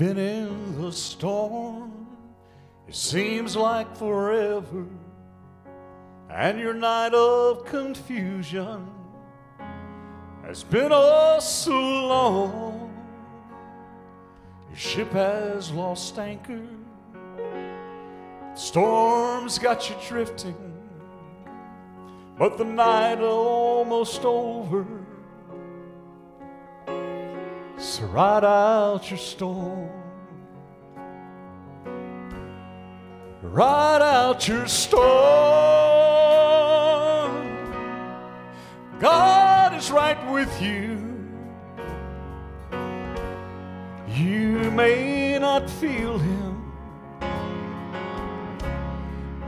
been in the storm. It seems like forever. And your night of confusion has been oh so long. Your ship has lost anchor. Storms got you drifting. But the night almost over. So ride out your storm. Ride out your storm. God is right with you. You may not feel Him,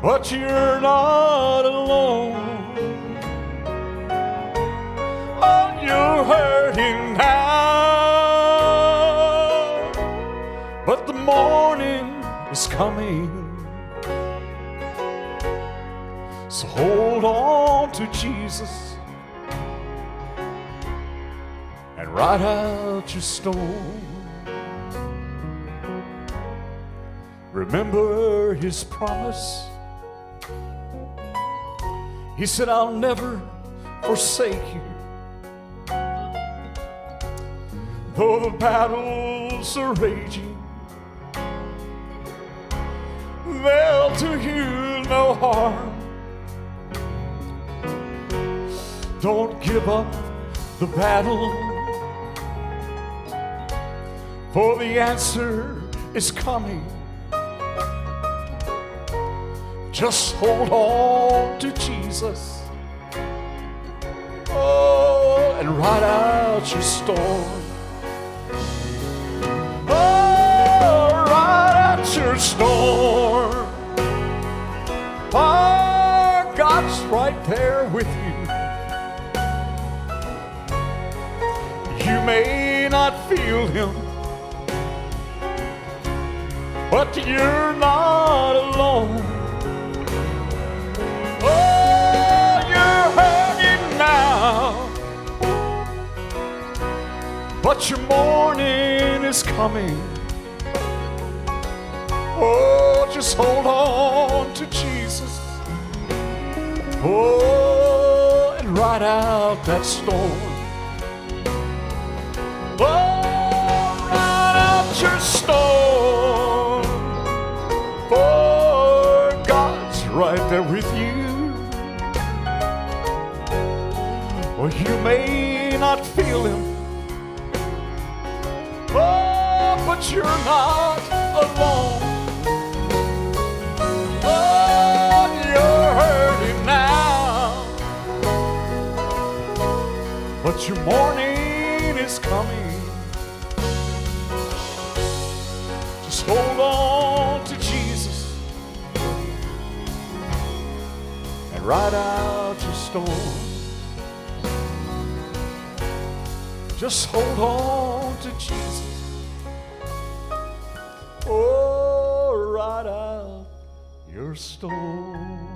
but you're not alone. Coming. So hold on to Jesus and ride out your storm. Remember his promise. He said, I'll never forsake you. Though the battles are raging, do you no harm. Don't give up the battle, for the answer is coming. Just hold on to Jesus. Oh, and ride out your storm. Oh, ride out your storm. God's right there with you. You may not feel Him, but you're not alone. Oh, you're hurting now, but your morning is coming. Oh, just hold on Oh, and ride out that storm. Oh, ride out your storm. For God's right there with you. Well, you may not feel Him. Oh, but you're not alone. But your morning is coming. Just hold on to Jesus and ride out your storm. Just hold on to Jesus. Oh, ride out your storm.